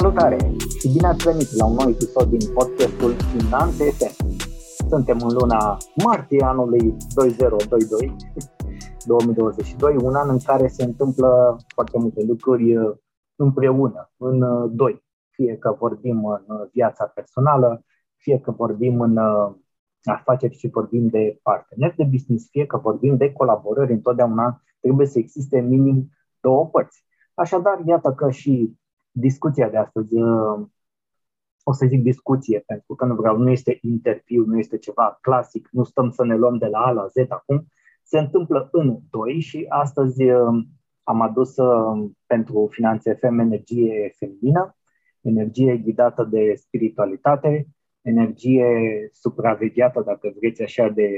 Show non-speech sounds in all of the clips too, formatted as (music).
Salutare și bine ați venit la un nou episod din podcastul Finanțe FM. Suntem în luna martie anului 2022, 2022, (laughs) un an în care se întâmplă foarte multe lucruri uh, împreună, în uh, doi. Fie că vorbim în uh, viața personală, fie că vorbim în afaceri și vorbim de parteneri de business, fie că vorbim de colaborări, întotdeauna trebuie să existe minim două părți. Așadar, iată că și discuția de astăzi, uh, o să zic discuție, pentru că nu vreau, nu este interviu, nu este ceva clasic, nu stăm să ne luăm de la A la Z acum, se întâmplă în doi și astăzi uh, am adus uh, pentru Finanțe FM energie feminină, energie ghidată de spiritualitate, energie supravegheată, dacă vreți așa, de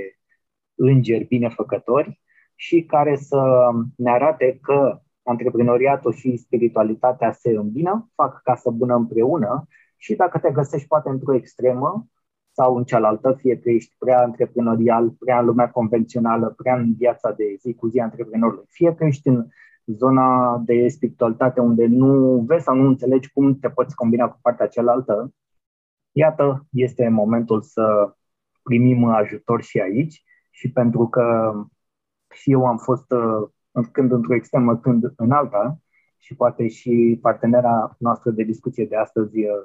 îngeri binefăcători și care să ne arate că antreprenoriatul și spiritualitatea se îmbină, fac casă bună împreună și dacă te găsești poate într-o extremă sau în cealaltă, fie că ești prea antreprenorial, prea în lumea convențională, prea în viața de zi cu zi antreprenorului, fie că ești în zona de spiritualitate unde nu vezi sau nu înțelegi cum te poți combina cu partea cealaltă, iată, este momentul să primim ajutor și aici. Și pentru că și eu am fost uh, când într-o extremă, când în alta, și poate și partenera noastră de discuție de astăzi uh,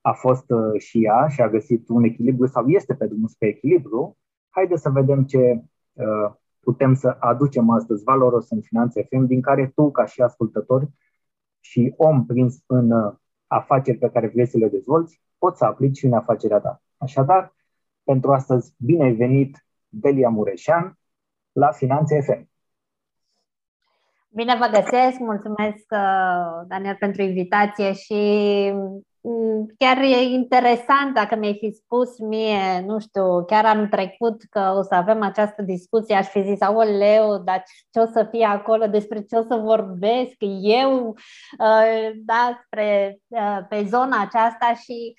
a fost uh, și ea și a găsit un echilibru sau este pe drumul spre echilibru, haideți să vedem ce uh, putem să aducem astăzi valoros în Finanțe FM, din care tu, ca și ascultător și om prins în afaceri pe care vrei să le dezvolți, poți să aplici și în afacerea ta. Așadar, pentru astăzi, bine ai venit, Delia Mureșan, la Finanțe FM. Bine vă găsesc, mulțumesc, uh, Daniel, pentru invitație și mm, chiar e interesant dacă mi-ai fi spus mie, nu știu, chiar anul trecut că o să avem această discuție, aș fi zis, leu, dar ce o să fie acolo, despre ce o să vorbesc eu, uh, da, spre, uh, pe zona aceasta? Și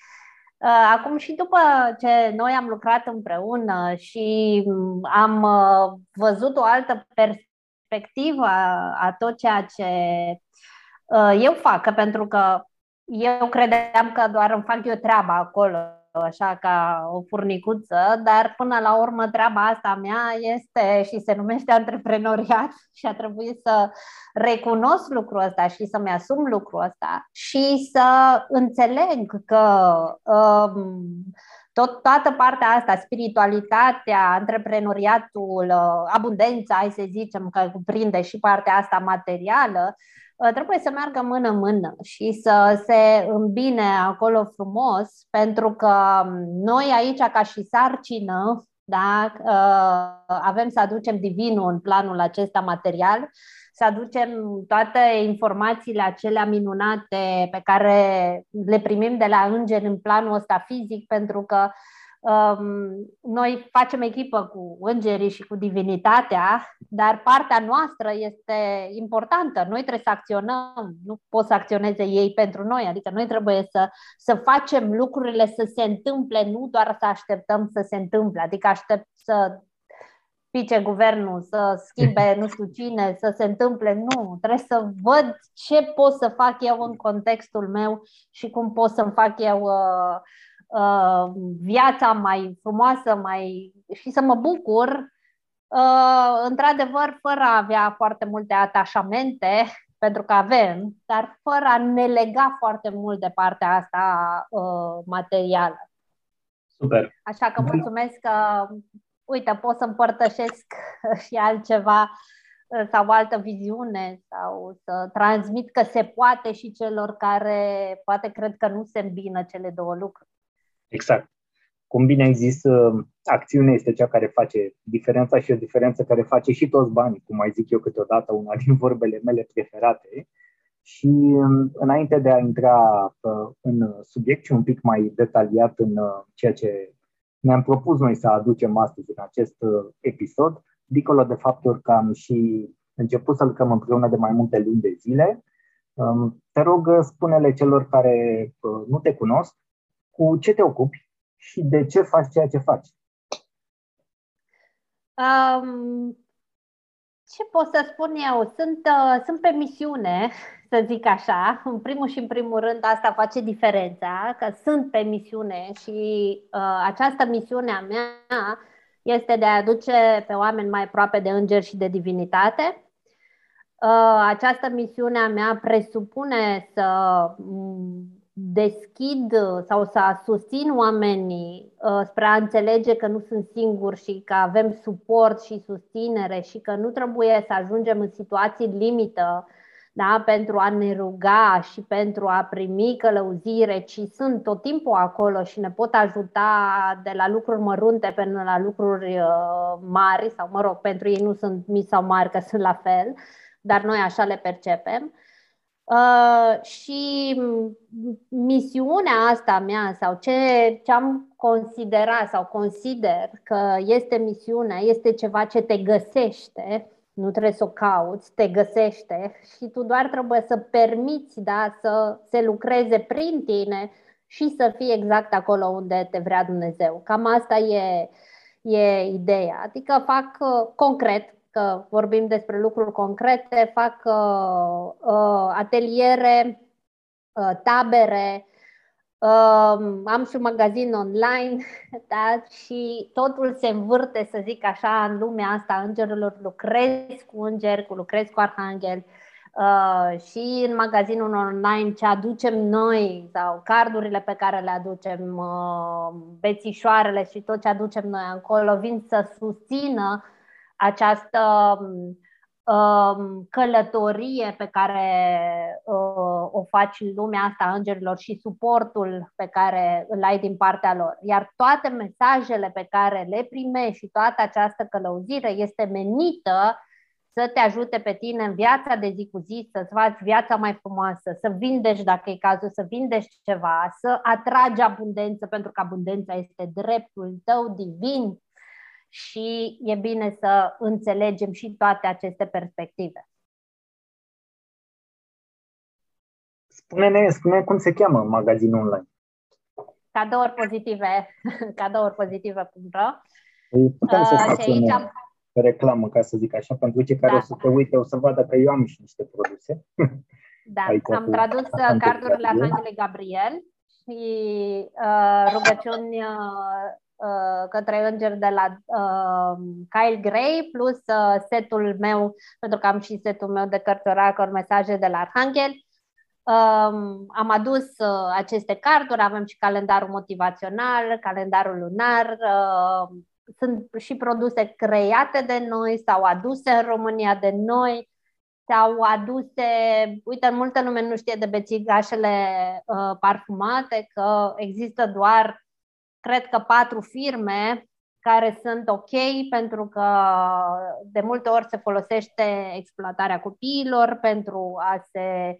Acum și după ce noi am lucrat împreună și mm, am văzut o altă perspectivă, perspectivă a tot ceea ce uh, eu fac, pentru că eu credeam că doar îmi fac eu treaba acolo, așa ca o furnicuță, dar până la urmă treaba asta mea este și se numește antreprenoriat și a trebuit să recunosc lucrul ăsta și să-mi asum lucrul ăsta și să înțeleg că um, tot, toată partea asta, spiritualitatea, antreprenoriatul, uh, abundența, hai să zicem că cuprinde și partea asta materială, uh, trebuie să meargă mână-mână și să se îmbine acolo frumos, pentru că um, noi aici, ca și sarcină, da, uh, avem să aducem divinul în planul acesta material să aducem toate informațiile acelea minunate pe care le primim de la îngeri în planul ăsta fizic, pentru că um, noi facem echipă cu îngerii și cu divinitatea, dar partea noastră este importantă. Noi trebuie să acționăm, nu pot să acționeze ei pentru noi, adică noi trebuie să, să facem lucrurile să se întâmple, nu doar să așteptăm să se întâmple, adică aștept să pice guvernul, să schimbe (laughs) nu știu cine, să se întâmple. Nu, trebuie să văd ce pot să fac eu în contextul meu și cum pot să-mi fac eu uh, uh, viața mai frumoasă mai și să mă bucur, uh, într-adevăr, fără a avea foarte multe atașamente, (laughs) pentru că avem, dar fără a ne lega foarte mult de partea asta uh, materială. Super. Așa că mulțumesc că uite, pot să împărtășesc (laughs) și altceva uh, sau altă viziune sau să transmit că se poate și celor care poate cred că nu se îmbină cele două lucruri. Exact. Cum bine ai zis, uh, acțiunea este cea care face diferența și o diferență care face și toți banii, cum mai zic eu câteodată, una (laughs) din vorbele mele preferate. Și um, înainte de a intra uh, în subiect și un pic mai detaliat în ceea ce ne-am propus noi să aducem astăzi în acest uh, episod, dincolo de faptul că am și început să lucrăm împreună de mai multe luni de zile. Um, te rog, uh, spune-le celor care uh, nu te cunosc cu ce te ocupi și de ce faci ceea ce faci. Um, ce pot să spun eu? Sunt, uh, sunt pe misiune să zic așa. În primul și în primul rând asta face diferența, că sunt pe misiune și uh, această misiune a mea este de a aduce pe oameni mai aproape de îngeri și de divinitate. Uh, această misiune a mea presupune să deschid sau să susțin oamenii uh, spre a înțelege că nu sunt singuri și că avem suport și susținere și că nu trebuie să ajungem în situații limită da, pentru a ne ruga și pentru a primi călăuzire, ci sunt tot timpul acolo și ne pot ajuta de la lucruri mărunte până la lucruri uh, mari, sau mă rog, pentru ei nu sunt mici sau mari, că sunt la fel, dar noi așa le percepem. Uh, și misiunea asta mea sau ce, ce am considerat sau consider că este misiunea, este ceva ce te găsește, nu trebuie să o cauți, te găsește și tu doar trebuie să permiți da, să se lucreze prin tine și să fii exact acolo unde te vrea Dumnezeu. Cam asta e, e ideea. Adică fac uh, concret, că vorbim despre lucruri concrete, fac uh, uh, ateliere, uh, tabere, uh, am și un magazin online (laughs) da? și totul se învârte, să zic așa, în lumea asta îngerilor. Lucrez cu îngeri, lucrez cu arhangheli uh, și în magazinul online ce aducem noi sau cardurile pe care le aducem, uh, bețișoarele și tot ce aducem noi acolo vin să susțină această um, călătorie pe care uh, o faci în lumea asta a îngerilor și suportul pe care îl ai din partea lor. Iar toate mesajele pe care le primești și toată această călăuzire este menită să te ajute pe tine în viața de zi cu zi, să-ți faci viața mai frumoasă, să vindești dacă e cazul, să vindești ceva, să atragi abundență, pentru că abundența este dreptul tău divin și e bine să înțelegem și toate aceste perspective. Spune-ne, spune cum se cheamă magazinul online. Cadouri pozitive, (laughs) cadouri pozitive.ro păi Putem să uh, aici am... reclamă, ca să zic așa, pentru cei care da. o să te uite, o să vadă că eu am și niște produse. (laughs) Da, aici am tradus uh, cardurile Arhanghelului Gabriel și uh, rugăciuni uh, Uh, către înger de la uh, Kyle Gray plus uh, setul meu, pentru că am și setul meu de cărți oracle, mesaje de la Arhanghel. Um, am adus uh, aceste carduri, avem și calendarul motivațional, calendarul lunar, uh, sunt și produse create de noi sau aduse în România de noi sau aduse, uite, multă lume nu știe de bețigașele uh, parfumate, că există doar cred că patru firme care sunt ok pentru că de multe ori se folosește exploatarea copiilor pentru a se uh,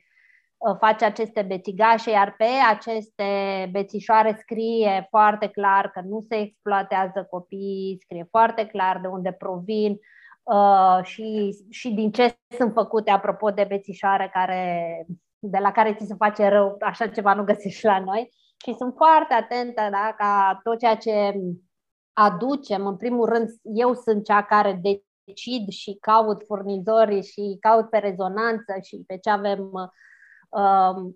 face aceste bețigașe, iar pe aceste bețișoare scrie foarte clar că nu se exploatează copiii, scrie foarte clar de unde provin uh, și, și din ce sunt făcute, apropo de bețișoare care, de la care ți se face rău, așa ceva nu găsești la noi. Și sunt foarte atentă da, ca tot ceea ce aducem, în primul rând, eu sunt cea care decid și caut furnizorii și caut pe rezonanță și pe ce avem uh,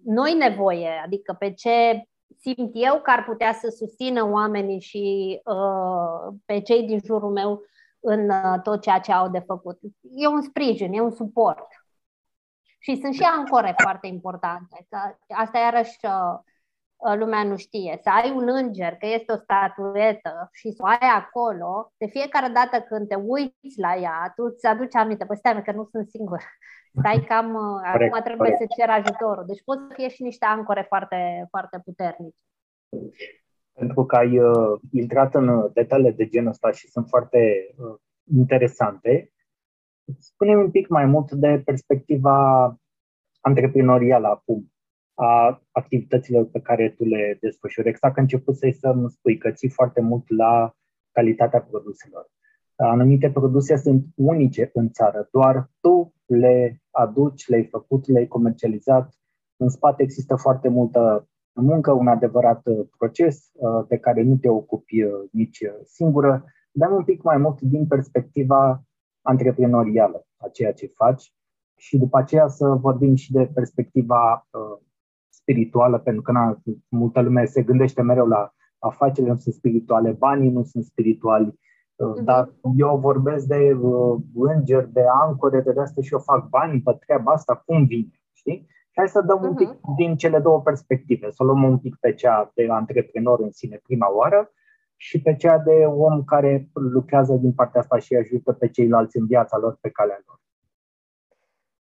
noi nevoie, adică pe ce simt eu că ar putea să susțină oamenii și uh, pe cei din jurul meu în uh, tot ceea ce au de făcut. E un sprijin, e un suport. Și sunt și ancore foarte importante. Că asta iarăși uh, Uh, lumea nu știe, să ai un înger, că este o statuetă și să o ai acolo, de fiecare dată când te uiți la ea, tu îți aduci aminte, păi stai că nu sunt singur. (laughs) Stai cam, uh, corect, acum trebuie corect. să cer ajutorul. Deci pot să fie și niște ancore foarte, foarte puternice. Pentru că ai uh, intrat în detalii de genul ăsta și sunt foarte uh, interesante, spune un pic mai mult de perspectiva antreprenorială acum a activităților pe care tu le desfășori. Exact că început să-i să spui că ții foarte mult la calitatea produselor. Anumite produse sunt unice în țară, doar tu le aduci, le-ai făcut, le-ai comercializat. În spate există foarte multă muncă, un adevărat uh, proces uh, pe care nu te ocupi uh, nici singură. Dăm un pic mai mult din perspectiva antreprenorială a ceea ce faci și după aceea să vorbim și de perspectiva uh, spirituală, pentru că na, multă lume se gândește mereu la afacerile nu sunt spirituale, banii nu sunt spirituali, uh-huh. dar eu vorbesc de uh, îngeri, de ancore, de asta și eu fac bani pe treaba asta, cum vine, știi? Și hai să dăm uh-huh. un pic mhm. din cele două perspective, să luăm un pic pe cea de antreprenor în sine prima oară și pe cea de om care lucrează din partea asta și ajută pe ceilalți în viața lor pe calea lor.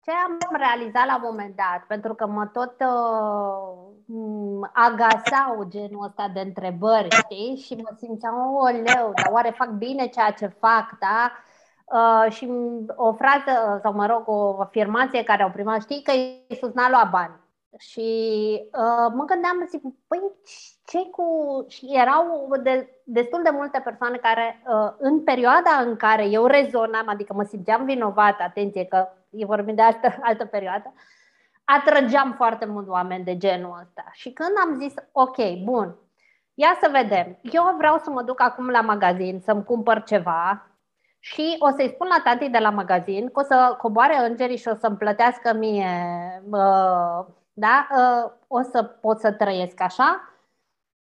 Ce am realizat la un moment dat, pentru că mă tot uh, agasau genul ăsta de întrebări, știi? Și mă simțeam, o leu, dar oare fac bine ceea ce fac, da? Uh, și o frază, sau mă rog, o afirmație care au primat, știi că Iisus n-a luat bani. Și uh, mă gândeam, zic, păi ce cu... Și erau de, destul de multe persoane care, uh, în perioada în care eu rezonam, adică mă simțeam vinovată, atenție că e vorbim de altă, (laughs) altă perioadă, atrăgeam foarte mult oameni de genul ăsta. Și când am zis, ok, bun, ia să vedem, eu vreau să mă duc acum la magazin să-mi cumpăr ceva și o să-i spun la tanti de la magazin că o să coboare îngerii și o să-mi plătească mie, uh, da, uh, o să pot să trăiesc așa.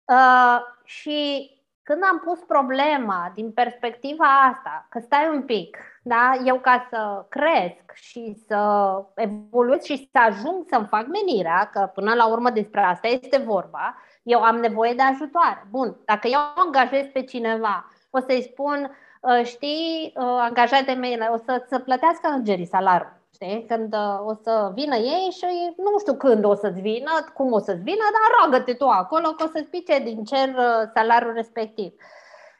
Uh, și când am pus problema din perspectiva asta, că stai un pic, da, eu ca să cresc și să evoluez și să ajung să-mi fac menirea, că până la urmă despre asta este vorba, eu am nevoie de ajutoare. Bun, dacă eu angajez pe cineva, o să-i spun, uh, știi, uh, angajate mei, o să, să plătească îngerii salariul. Știi? Când uh, o să vină ei și nu știu când o să-ți vină, cum o să-ți vină, dar roagă-te tu acolo că o să-ți pice din cer salariul respectiv.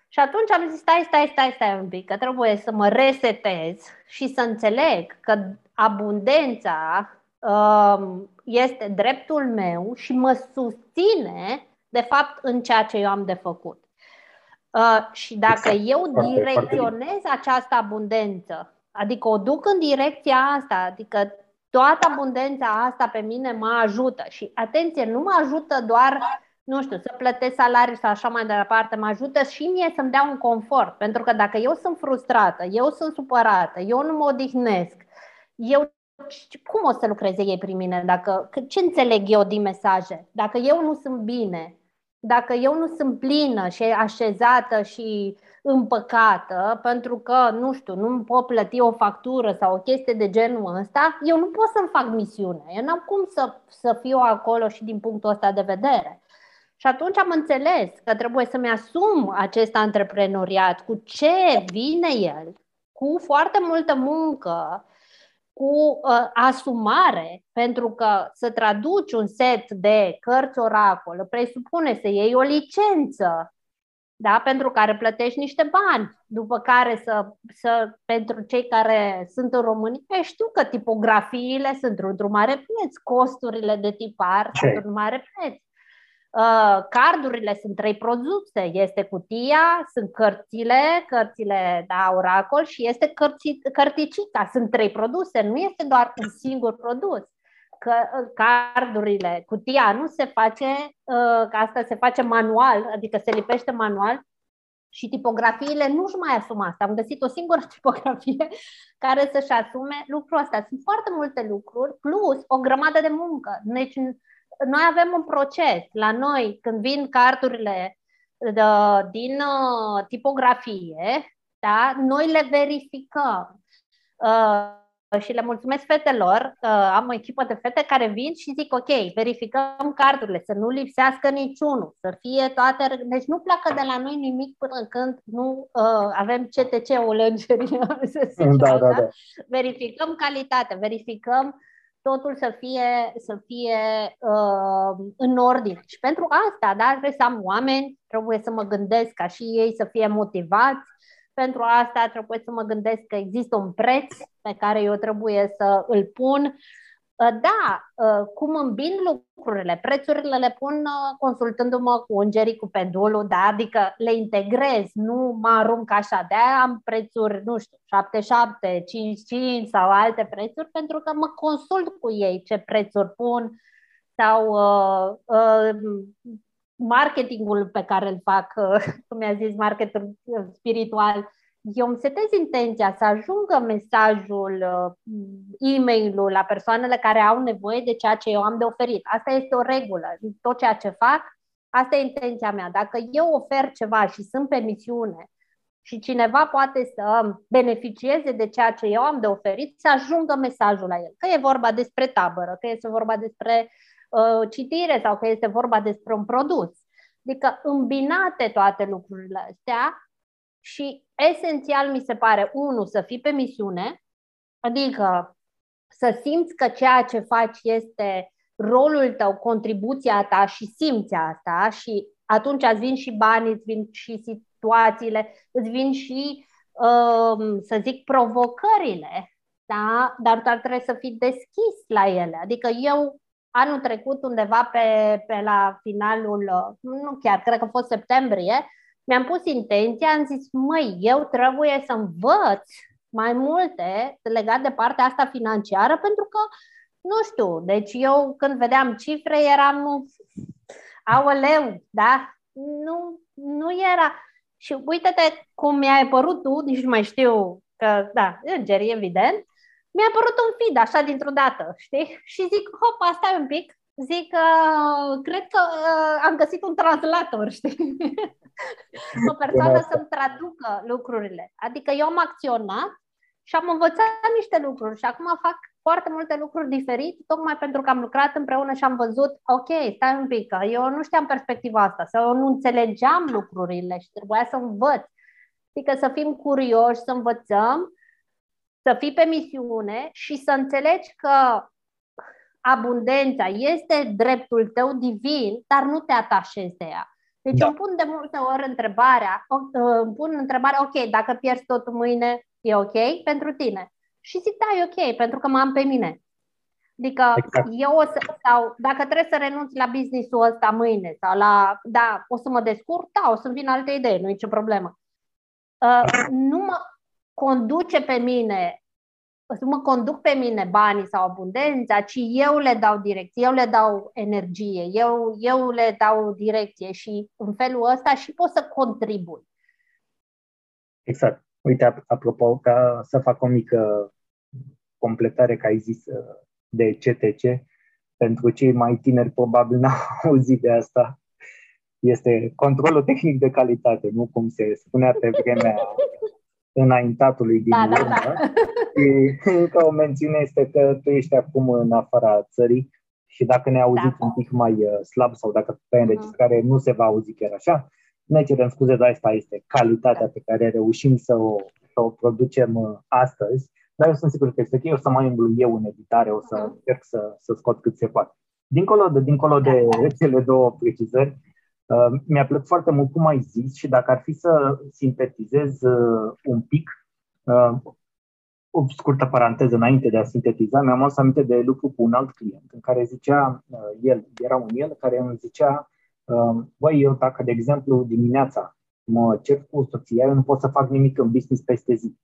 Și atunci am zis, stai, stai, stai, stai un pic, că trebuie să mă resetez și să înțeleg că abundența um, este dreptul meu și mă susține, de fapt, în ceea ce eu am de făcut. Uh, și dacă exact. eu direcționez această abundență, adică o duc în direcția asta, adică toată abundența asta pe mine mă ajută și, atenție, nu mă ajută doar nu știu, să plătesc salarii sau așa mai departe, mă ajută și mie să-mi dea un confort. Pentru că dacă eu sunt frustrată, eu sunt supărată, eu nu mă odihnesc, eu cum o să lucreze ei prin mine? Dacă, ce înțeleg eu din mesaje? Dacă eu nu sunt bine, dacă eu nu sunt plină și așezată și împăcată pentru că, nu știu, nu pot plăti o factură sau o chestie de genul ăsta, eu nu pot să-mi fac misiune. Eu n-am cum să, să fiu acolo și din punctul ăsta de vedere. Și atunci am înțeles că trebuie să-mi asum acest antreprenoriat cu ce vine el, cu foarte multă muncă, cu uh, asumare, pentru că să traduci un set de cărți oracol presupune să iei o licență, da? pentru care plătești niște bani, după care să, să pentru cei care sunt în România, știu că tipografiile sunt într-un mare preț, costurile de tipar sunt într-un mare preț. Uh, cardurile sunt trei produse. Este cutia, sunt cărțile, cărțile da, Oracol și este cărți, cărticica. Sunt trei produse, nu este doar un singur produs. Că, uh, cardurile, cutia nu se face, uh, că asta se face manual, adică se lipește manual și tipografiile nu-și mai asumă asta. Am găsit o singură (laughs) tipografie care să-și asume lucrul ăsta. Sunt foarte multe lucruri, plus o grămadă de muncă. Deci noi avem un proces. La noi, când vin cardurile de, din uh, tipografie, da, noi le verificăm. Uh, și le mulțumesc fetelor, uh, am o echipă de fete care vin și zic, ok, verificăm cardurile, să nu lipsească niciunul, să fie toate... Deci nu pleacă de la noi nimic până când nu uh, avem CTC-ul (laughs) în da, da, da. Verificăm calitatea, verificăm totul să fie, să fie uh, în ordine. Și pentru asta, da, trebuie să am oameni, trebuie să mă gândesc ca și ei să fie motivați. Pentru asta trebuie să mă gândesc că există un preț pe care eu trebuie să îl pun. Uh, da, uh, cum îmbin lucrurile, prețurile le pun uh, consultându-mă cu îngerii, cu pendulul, da? adică le integrez, nu mă arunc așa, de am prețuri, nu știu, 77, 55 sau alte prețuri, pentru că mă consult cu ei ce prețuri pun sau uh, uh, marketingul pe care îl fac, uh, (laughs) cum mi-a zis, marketul spiritual, eu îmi setez intenția să ajungă mesajul, uh, e-mailul la persoanele care au nevoie de ceea ce eu am de oferit. Asta este o regulă. Tot ceea ce fac, asta e intenția mea. Dacă eu ofer ceva și sunt pe misiune și cineva poate să beneficieze de ceea ce eu am de oferit, să ajungă mesajul la el. Că e vorba despre tabără, că este vorba despre uh, citire sau că este vorba despre un produs. Adică îmbinate toate lucrurile astea și esențial mi se pare, unu, să fii pe misiune, adică să simți că ceea ce faci este rolul tău, contribuția ta și simți asta și atunci îți vin și banii, îți vin și situațiile, îți vin și, um, să zic, provocările, da? dar tu ar trebui să fii deschis la ele. Adică eu anul trecut, undeva pe, pe la finalul, nu chiar, cred că a fost septembrie, mi-am pus intenția, am zis, măi, eu trebuie să învăț mai multe legat de partea asta financiară, pentru că, nu știu, deci eu când vedeam cifre eram, aoleu, da? Nu, nu era. Și uite-te cum mi-ai părut tu, nici nu mai știu că, da, îngeri, evident, mi-a apărut un feed așa dintr-o dată, știi? Și zic, hop, stai un pic, zic, uh, cred că uh, am găsit un translator, (laughs) știi? o persoană să-mi traducă lucrurile. Adică eu am acționat și am învățat niște lucruri și acum fac foarte multe lucruri diferite, tocmai pentru că am lucrat împreună și am văzut, ok, stai un pic, eu nu știam perspectiva asta, sau nu înțelegeam lucrurile și trebuia să învăț. Adică să fim curioși, să învățăm, să fii pe misiune și să înțelegi că abundența este dreptul tău divin, dar nu te atașezi de ea. Deci da. îmi pun de multe ori întrebarea, îmi pun întrebarea, ok, dacă pierzi totul mâine, e ok pentru tine? Și zic, da, e ok, pentru că mă am pe mine. Adică exact. eu o să, sau dacă trebuie să renunț la business-ul ăsta mâine sau la, da, o să mă descurc, da, o să-mi vin alte idei, nu e nicio problemă. Uh, nu mă conduce pe mine să mă conduc pe mine banii sau abundența, ci eu le dau direcție, eu le dau energie, eu, eu le dau direcție și în felul ăsta și pot să contribui. Exact. Uite, apropo, ca să fac o mică completare, că ai zis uh, de CTC, pentru cei mai tineri probabil (laughs) n-au auzit de asta, este controlul tehnic de calitate, nu cum se spunea pe vremea (laughs) înaintatului din da, da, da. Și încă o mențiune este că tu ești acum în afara țării și dacă ne auziți da. un pic mai uh, slab sau dacă pe mhm. înregistrare nu se va auzi chiar așa, ne cerem scuze, dar asta este calitatea pe care reușim să o, să o producem uh, astăzi. Dar eu sunt sigur că este ok, o să mai umblu eu în editare, o să uh-huh. încerc să, să scot cât se poate. Dincolo de, dincolo de da. cele două precizări, Uh, mi-a plăcut foarte mult cum ai zis și dacă ar fi să sintetizez uh, un pic, uh, o scurtă paranteză înainte de a sintetiza, mi-am adus aminte de lucru cu un alt client în care zicea el, era un el care îmi zicea, băi, eu dacă, de exemplu, dimineața mă cer cu soția, eu nu pot să fac nimic în business peste zi.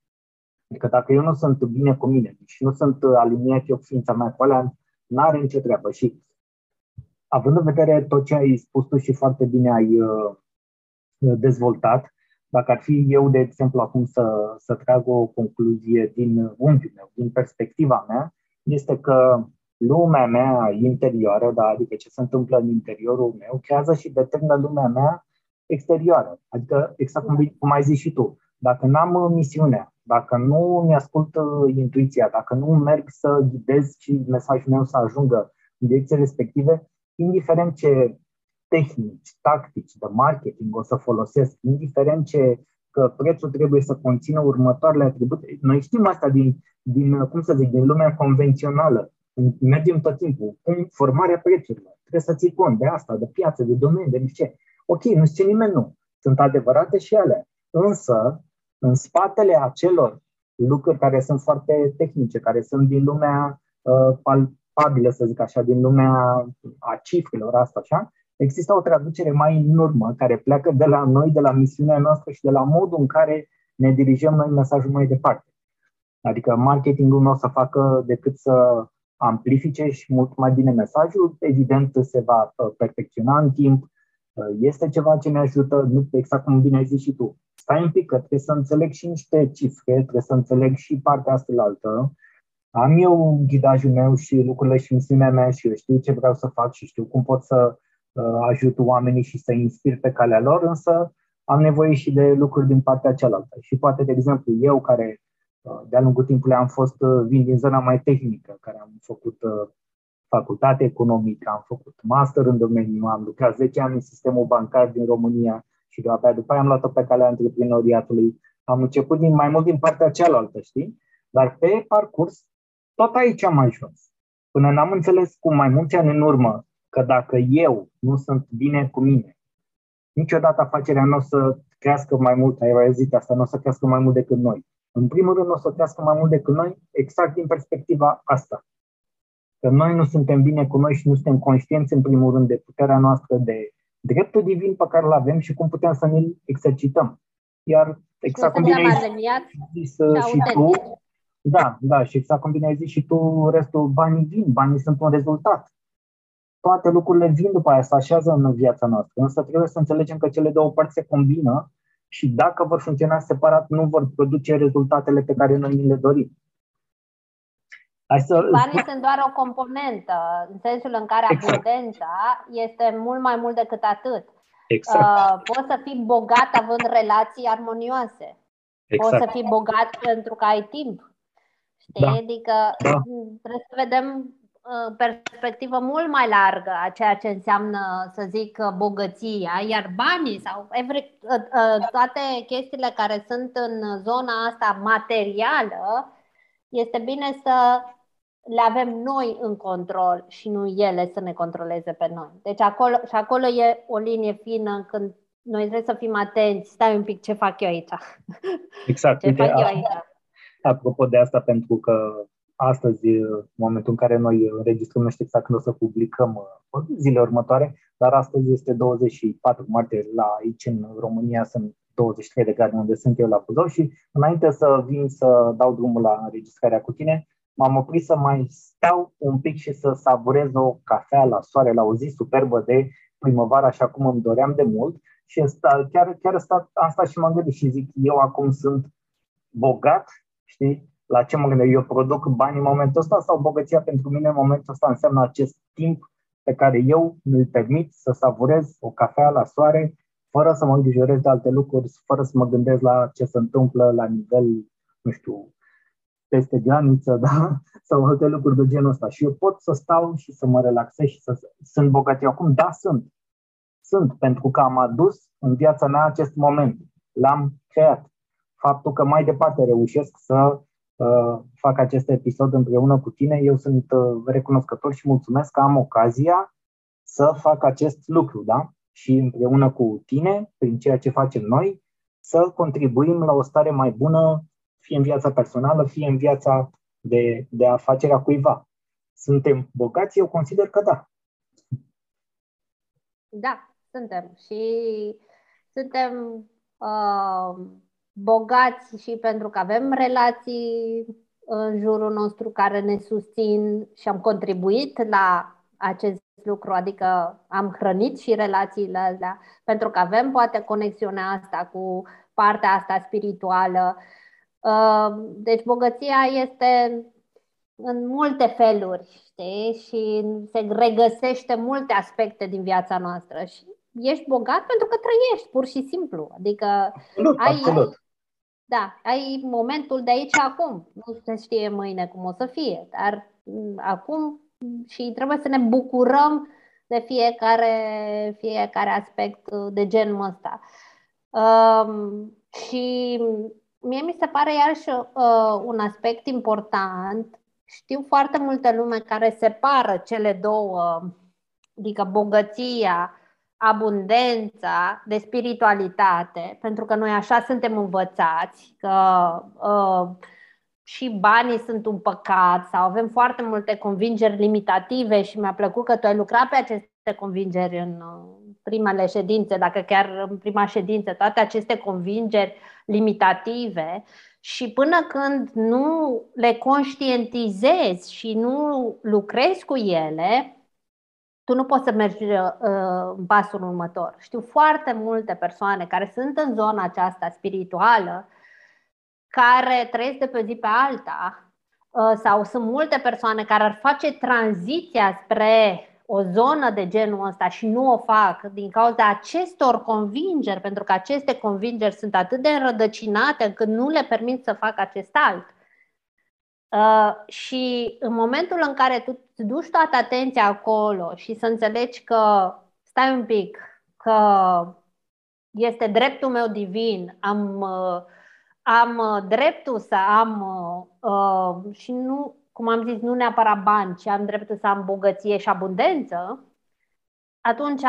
Adică dacă eu nu sunt bine cu mine și nu sunt aliniat eu cu ființa mea cu alea, n-are nicio treabă. Și având în vedere tot ce ai spus tu și foarte bine ai uh, dezvoltat, dacă ar fi eu, de exemplu, acum să, să trag o concluzie din unghiul meu, din perspectiva mea, este că lumea mea interioară, da, adică ce se întâmplă în interiorul meu, creează și determină lumea mea exterioară. Adică, exact cum, cum ai zis și tu, dacă n-am misiunea, dacă nu mi-ascult intuiția, dacă nu merg să ghidez și mesajul meu să ajungă în direcție respective, indiferent ce tehnici, tactici de marketing o să folosesc, indiferent ce că prețul trebuie să conțină următoarele atribute. Noi știm asta din, din cum să zic, din lumea convențională. Mergem tot timpul. Cum formarea prețurilor. Trebuie să ții cont de asta, de piață, de domeniu, de ce. Ok, nu știe nimeni nu. Sunt adevărate și ele. Însă, în spatele acelor lucruri care sunt foarte tehnice, care sunt din lumea uh, palpabilă, să zic așa, din lumea a cifrelor, asta așa, există o traducere mai în urmă, care pleacă de la noi, de la misiunea noastră și de la modul în care ne dirijăm noi mesajul mai departe. Adică marketingul nu o să facă decât să amplifice și mult mai bine mesajul. Evident, se va uh, perfecționa în timp. Uh, este ceva ce ne ajută, nu exact cum bine ai zis și tu, stai un pic, că trebuie să înțeleg și niște cifre, trebuie să înțeleg și partea asta la altă. Am eu ghidajul meu și lucrurile și misiunea mea și eu știu ce vreau să fac și știu cum pot să uh, ajut oamenii și să inspir pe calea lor, însă am nevoie și de lucruri din partea cealaltă. Și poate, de exemplu, eu care uh, de-a lungul timpului am fost, uh, vin din zona mai tehnică, care am făcut uh, facultate economică, am făcut master în domeniu, am lucrat 10 ani în sistemul bancar din România și de abia după aia am luat-o pe calea antreprenoriatului. Am început din, mai mult din partea cealaltă, știi? Dar pe parcurs, tot aici am ajuns. Până n-am înțeles cu mai mulți ani în urmă că dacă eu nu sunt bine cu mine, niciodată afacerea nu o să crească mai mult, ai auzit asta, nu o să crească mai mult decât noi. În primul rând, o să crească mai mult decât noi, exact din perspectiva asta. Că noi nu suntem bine cu noi și nu suntem conștienți, în primul rând, de puterea noastră, de dreptul divin pe care îl avem și cum putem să ne-l exercităm. Iar exact cum bine ai zis și tu, da, da, și exact cum bine ai zis și tu, restul banii vin, banii sunt un rezultat toate lucrurile vin după aia, se așează în viața noastră. Însă trebuie să înțelegem că cele două părți se combină și dacă vor funcționa separat, nu vor produce rezultatele pe care noi ni le dorim. Hai să... Banii sunt doar o componentă, în sensul în care exact. abundența este mult mai mult decât atât. Exact. Uh, poți să fii bogat având relații armonioase. Exact. Poți să fii bogat pentru că ai timp. Știi? Da. Adică da. trebuie să vedem Uh, perspectivă mult mai largă a ceea ce înseamnă, să zic, bogăția, iar banii sau every, uh, uh, toate chestiile care sunt în zona asta materială, este bine să le avem noi în control și nu ele să ne controleze pe noi. Deci acolo, și acolo e o linie fină când noi trebuie să fim atenți, stai un pic ce fac eu aici. (laughs) Exact. ce fac eu aici. Apropo de asta, pentru că astăzi, în momentul în care noi înregistrăm, nu știu exact când o să publicăm uh, zile următoare, dar astăzi este 24 martie la aici în România, sunt 23 de grade unde sunt eu la Buzău și înainte să vin să dau drumul la înregistrarea cu tine, m-am oprit să mai stau un pic și să savurez o cafea la soare, la o zi superbă de primăvară, așa cum îmi doream de mult. Și sta, chiar, chiar sta, am stat și m-am gândit și zic, eu acum sunt bogat, știi, la ce mă gândesc, eu produc bani în momentul ăsta sau bogăția pentru mine în momentul ăsta înseamnă acest timp pe care eu mi-l permit să savurez o cafea la soare, fără să mă îngrijorez de alte lucruri, fără să mă gândesc la ce se întâmplă la nivel, nu știu, peste graniță, (laughs) da? sau alte lucruri de genul ăsta. Și eu pot să stau și să mă relaxez și să sunt bogat eu acum? Da, sunt. Sunt, pentru că am adus în viața mea acest moment. L-am creat. Faptul că mai departe reușesc să Uh, fac acest episod împreună cu tine. Eu sunt uh, recunoscător și mulțumesc că am ocazia să fac acest lucru, da? Și împreună cu tine, prin ceea ce facem noi, să contribuim la o stare mai bună, fie în viața personală, fie în viața de, de afacerea cuiva. Suntem bogați? Eu consider că da. Da, suntem. Și suntem uh, bogați și pentru că avem relații în jurul nostru care ne susțin și am contribuit la acest lucru, adică am hrănit și relațiile astea, pentru că avem poate conexiunea asta cu partea asta spirituală. Uh, deci bogăția este în multe feluri, știi? Și se regăsește multe aspecte din viața noastră și ești bogat pentru că trăiești, pur și simplu. Adică absolut, ai, absolut. Da, ai momentul de aici acum. Nu se știe mâine cum o să fie, dar mm, acum și trebuie să ne bucurăm de fiecare, fiecare aspect de genul ăsta. Um, și mie mi se pare iarăși uh, un aspect important. Știu foarte multă lume care separă cele două, adică bogăția abundența, de spiritualitate, pentru că noi așa suntem învățați, că uh, și banii sunt un păcat sau avem foarte multe convingeri limitative și mi-a plăcut că tu ai lucrat pe aceste convingeri în uh, primele ședințe, dacă chiar în prima ședință, toate aceste convingeri limitative și până când nu le conștientizezi și nu lucrezi cu ele, tu nu poți să mergi uh, în pasul următor. Știu foarte multe persoane care sunt în zona aceasta spirituală, care trăiesc de pe zi pe alta, uh, sau sunt multe persoane care ar face tranziția spre o zonă de genul ăsta și nu o fac din cauza acestor convingeri, pentru că aceste convingeri sunt atât de înrădăcinate încât nu le permit să facă acest alt. Uh, și în momentul în care tu îți duci toată atenția acolo și să înțelegi că, stai un pic, că este dreptul meu divin, am, uh, am dreptul să am uh, și nu, cum am zis, nu neapărat bani, ci am dreptul să am bogăție și abundență, atunci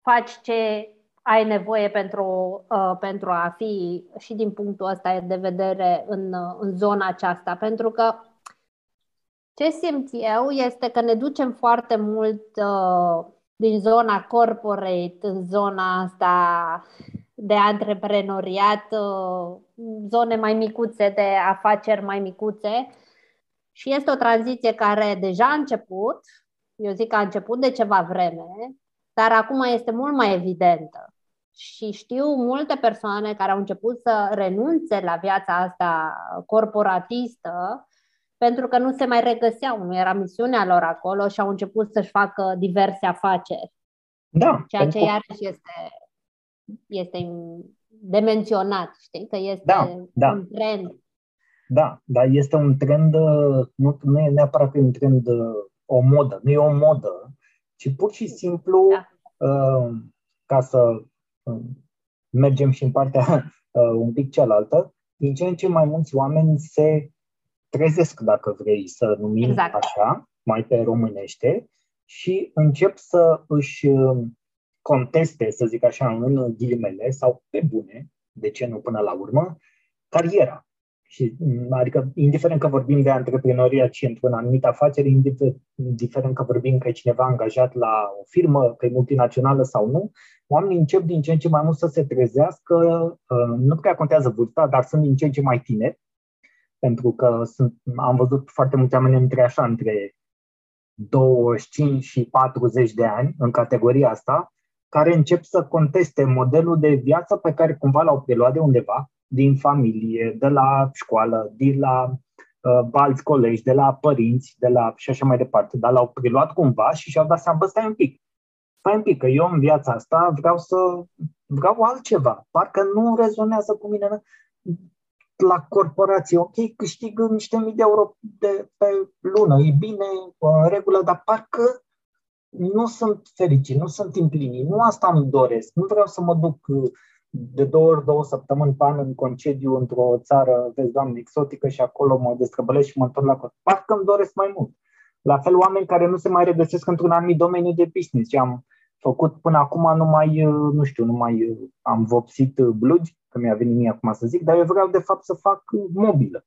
faci ce ai nevoie pentru, uh, pentru a fi și din punctul ăsta de vedere în, uh, în zona aceasta. Pentru că ce simt eu este că ne ducem foarte mult uh, din zona corporate în zona asta de antreprenoriat, uh, zone mai micuțe, de afaceri mai micuțe. Și este o tranziție care deja a început, eu zic că a început de ceva vreme, dar acum este mult mai evidentă. Și știu multe persoane care au început să renunțe la viața asta corporatistă pentru că nu se mai regăseau, nu era misiunea lor acolo și au început să-și facă diverse afaceri. Da. Ceea ce iarăși este, este de menționat, știi, că este da, da. un trend. Da, dar este un trend, nu, nu e neapărat un trend, o modă, nu e o modă, ci pur și simplu, da. uh, ca să mergem și în partea (laughs) uh, un pic cealaltă, din ce în ce mai mulți oameni se trezesc, dacă vrei să numim exact. așa, mai pe românește, și încep să își uh, conteste, să zic așa, în ghilimele sau pe bune, de ce nu până la urmă, cariera. Și, mm, adică, indiferent că vorbim de antreprenoriat și într-o anumită afacere, indiferent că vorbim că e cineva angajat la o firmă, că e multinațională sau nu, oamenii încep din ce în ce mai mult să se trezească, uh, nu prea contează vârsta, dar sunt din ce în ce mai tineri, pentru că sunt, am văzut foarte mulți oameni între așa, între 25 și 40 de ani în categoria asta, care încep să conteste modelul de viață pe care cumva l-au preluat de undeva, din familie, de la școală, de la uh, alți colegi, de la părinți, de la și așa mai departe, dar l-au preluat cumva și și-au dat seama, bă, stai un pic, stai un pic, că eu în viața asta vreau să vreau altceva, parcă nu rezonează cu mine la corporație, ok, câștig niște mii de euro de, pe lună, e bine, în regulă, dar parcă nu sunt fericit, nu sunt împlinit, nu asta îmi doresc, nu vreau să mă duc de două ori, două săptămâni pe an în concediu într-o țară, vezi, doamne, exotică și acolo mă descăbălesc și mă întorc la cot. Parcă îmi doresc mai mult. La fel, oameni care nu se mai regăsesc într-un anumit domeniu de business. Și am făcut până acum numai, nu știu, nu mai am vopsit blugi, că mi-a venit mie acum să zic, dar eu vreau de fapt să fac mobilă.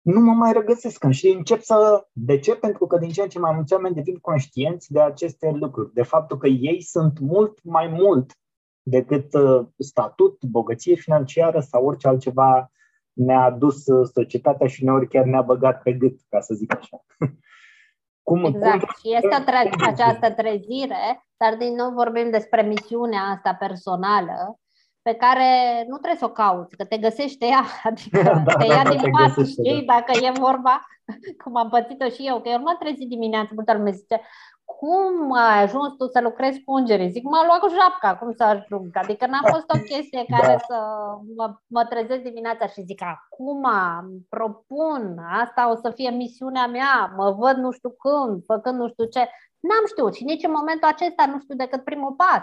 Nu mă mai regăsesc și încep să... De ce? Pentru că din ce în ce mai mulți oameni devin conștienți de aceste lucruri, de faptul că ei sunt mult mai mult decât uh, statut, bogăție financiară sau orice altceva ne-a adus uh, societatea și uneori chiar ne-a băgat pe gât, ca să zic așa. (laughs) Cum, exact. Cum... Și este (laughs) tre- această trezire, dar din nou vorbim despre misiunea asta personală, pe care nu trebuie să o cauți, că te găsește ea, (laughs) adică da, te ia da, din pat, știi, da. dacă e vorba, cum am pățit-o și eu, că eu nu m-am trezit dimineața, multă lume zice, cum ai ajuns tu să lucrezi cu îngerii? Zic, m-a luat cu japca, cum să ajung? Adică n-a fost o chestie care da. să mă, mă trezesc dimineața și zic, acum propun, asta o să fie misiunea mea, mă văd nu știu când, făcând nu știu ce. N-am știut și nici în momentul acesta nu știu decât primul pas.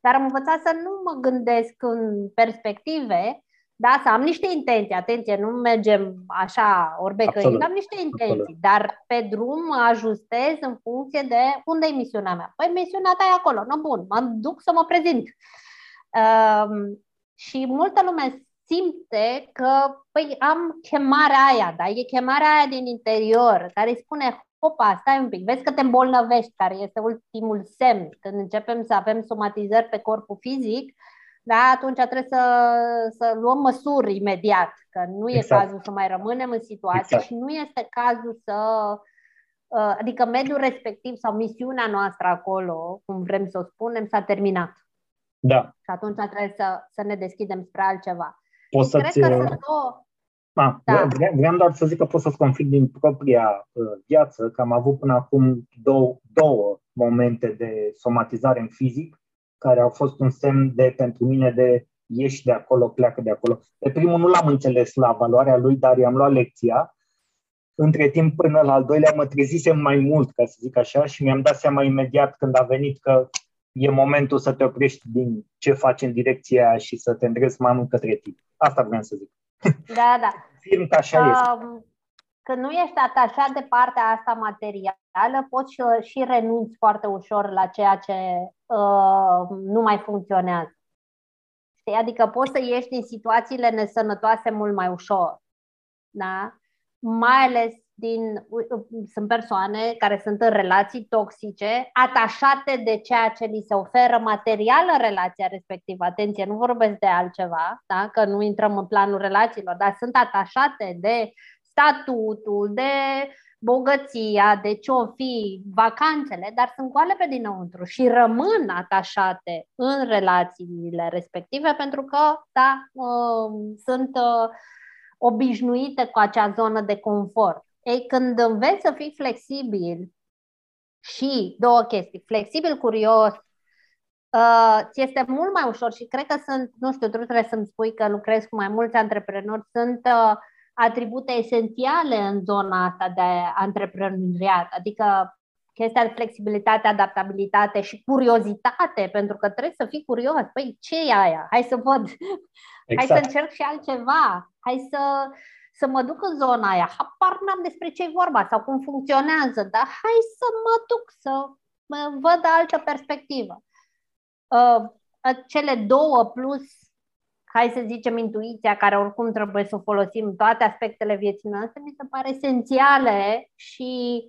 Dar am învățat să nu mă gândesc în perspective, da, să am niște intenții, atenție, nu mergem așa orbecăind, am niște intenții, Absolut. dar pe drum mă ajustez în funcție de unde e misiunea mea. Păi misiunea ta e acolo, nu bun, mă duc să mă prezint. Um, și multă lume simte că păi am chemarea aia, da? e chemarea aia din interior care îi spune opa, stai un pic, vezi că te îmbolnăvești, care este ultimul semn. Când începem să avem somatizări pe corpul fizic, da, atunci trebuie să, să luăm măsuri imediat, că nu exact. e cazul să mai rămânem în situație exact. și nu este cazul să uh, adică mediul respectiv sau misiunea noastră acolo, cum vrem să o spunem, s-a terminat. Da. Și atunci trebuie să, să ne deschidem spre altceva. Poți să-ți... Cred că sunt două... A, da. Vreau doar să zic că pot să-ți confirm din propria uh, viață că am avut până acum două, două momente de somatizare în fizic care au fost un semn de pentru mine de ieși de acolo, pleacă de acolo. Pe primul nu l-am înțeles la valoarea lui, dar i-am luat lecția. Între timp, până la al doilea, mă trezisem mai mult, ca să zic așa, și mi-am dat seama imediat când a venit că e momentul să te oprești din ce faci în direcția aia și să te îndrezi mai mult către tine. Asta vreau să zic. Da, da. (laughs) Firm că așa um, este. Când nu ești atașat de partea asta materială, poți și, și renunți foarte ușor la ceea ce uh, nu mai funcționează. Știi? Adică poți să ieși din situațiile nesănătoase mult mai ușor. Da? Mai ales din, sunt persoane care sunt în relații toxice, atașate de ceea ce li se oferă material în relația respectivă. Atenție, nu vorbesc de altceva, da? că nu intrăm în planul relațiilor, dar sunt atașate de statutul, de bogăția, de ce o fi, vacanțele, dar sunt goale pe dinăuntru și rămân atașate în relațiile respective pentru că, da, uh, sunt uh, obișnuite cu acea zonă de confort. Ei, când înveți să fii flexibil și două chestii, flexibil, curios, uh, ți este mult mai ușor și cred că sunt, nu știu, tu trebuie să-mi spui că lucrezi cu mai mulți antreprenori, sunt uh, atribute esențiale în zona asta de antreprenoriat, adică chestia de flexibilitate, adaptabilitate și curiozitate, pentru că trebuie să fii curios. Păi, ce e aia? Hai să văd. Exact. Hai să încerc și altceva. Hai să, să mă duc în zona aia. Habar n-am despre ce e vorba sau cum funcționează, dar hai să mă duc să mă văd altă perspectivă. Uh, cele două plus hai să zicem, intuiția, care oricum trebuie să o folosim în toate aspectele vieții noastre, mi se pare esențiale și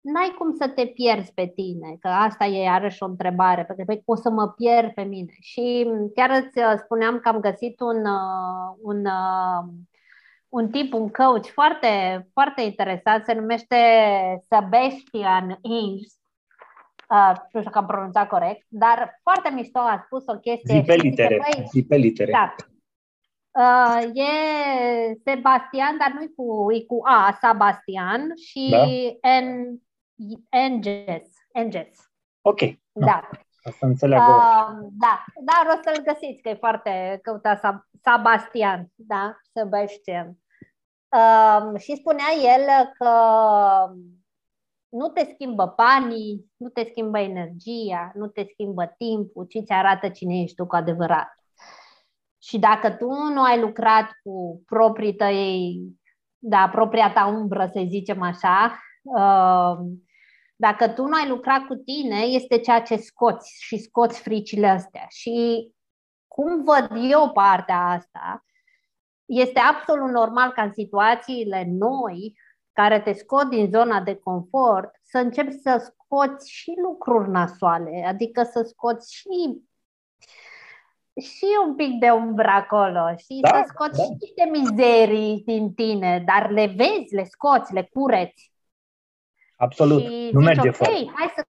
n-ai cum să te pierzi pe tine, că asta e iarăși o întrebare, pentru că o să mă pierd pe mine. Și chiar îți uh, spuneam că am găsit un, uh, un, uh, un tip, un coach foarte, foarte interesant, se numește Sebastian Inges, Uh, nu știu că am pronunțat corect, dar foarte mișto a spus o chestie. Zi pe litere. Zice, zi pe litere. Da. Uh, e Sebastian, dar nu cu, e cu A, Sebastian și da? N, Enges. Enges. Ok. Da. Asta înțeleagă. Uh, da, dar o să-l găsiți, că e foarte căutat Sebastian, da, Sebastian. Uh, și spunea el că nu te schimbă banii, nu te schimbă energia, nu te schimbă timpul, ci ți arată cine ești tu cu adevărat. Și dacă tu nu ai lucrat cu proprii tăi, da, propria ta umbră, să zicem așa, uh, dacă tu nu ai lucrat cu tine, este ceea ce scoți și scoți fricile astea. Și cum văd eu partea asta, este absolut normal ca în situațiile noi care te scot din zona de confort, să începi să scoți și lucruri nasoale, adică să scoți și și un pic de umbră acolo și da, să scoți da. și niște mizerii din tine, dar le vezi, le scoți, le cureți. Absolut, și nu zici, merge okay, fără. Hai să...